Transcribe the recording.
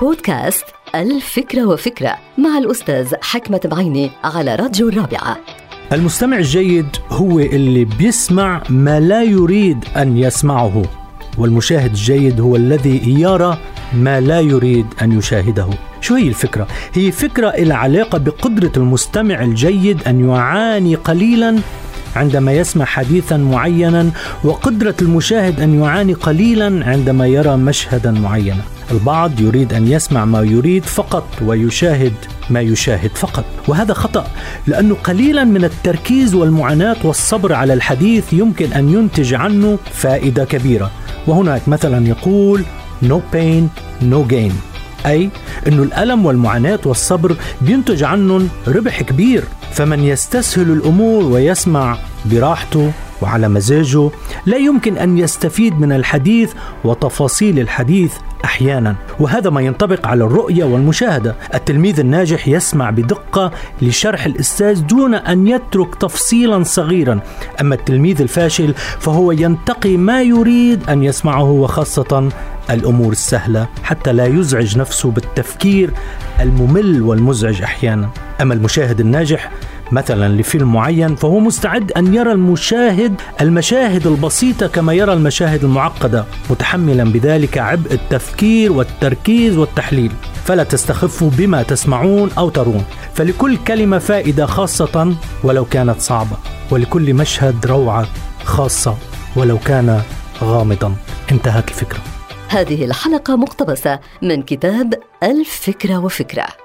بودكاست الفكرة وفكرة مع الأستاذ حكمة بعيني على راديو الرابعة. المستمع الجيد هو اللي بيسمع ما لا يريد أن يسمعه والمشاهد الجيد هو الذي يرى ما لا يريد أن يشاهده. شو هي الفكرة؟ هي فكرة إلى علاقة بقدرة المستمع الجيد أن يعاني قليلا عندما يسمع حديثا معينا وقدرة المشاهد أن يعاني قليلا عندما يرى مشهدا معينا. البعض يريد أن يسمع ما يريد فقط ويشاهد ما يشاهد فقط. وهذا خطأ لأنه قليلا من التركيز والمعاناة والصبر على الحديث يمكن أن ينتج عنه فائدة كبيرة. وهناك مثلا يقول no pain no gain. أي أن الألم والمعاناة والصبر بينتج عنهم ربح كبير. فمن يستسهل الأمور ويسمع براحته وعلى مزاجه لا يمكن أن يستفيد من الحديث وتفاصيل الحديث أحيانا وهذا ما ينطبق على الرؤية والمشاهدة. التلميذ الناجح يسمع بدقة لشرح الأستاذ دون أن يترك تفصيلا صغيرا. أما التلميذ الفاشل فهو ينتقي ما يريد أن يسمعه وخاصة الأمور السهلة حتى لا يزعج نفسه بالتفكير الممل والمزعج أحيانا. أما المشاهد الناجح مثلا لفيلم معين فهو مستعد أن يرى المشاهد المشاهد البسيطة كما يرى المشاهد المعقدة متحملا بذلك عبء التفكير والتركيز والتحليل. فلا تستخفوا بما تسمعون أو ترون. فلكل كلمة فائدة خاصة ولو كانت صعبة ولكل مشهد روعة خاصة ولو كان غامضا. انتهت الفكرة. هذه الحلقة مقتبسة من كتاب الفكرة وفكرة.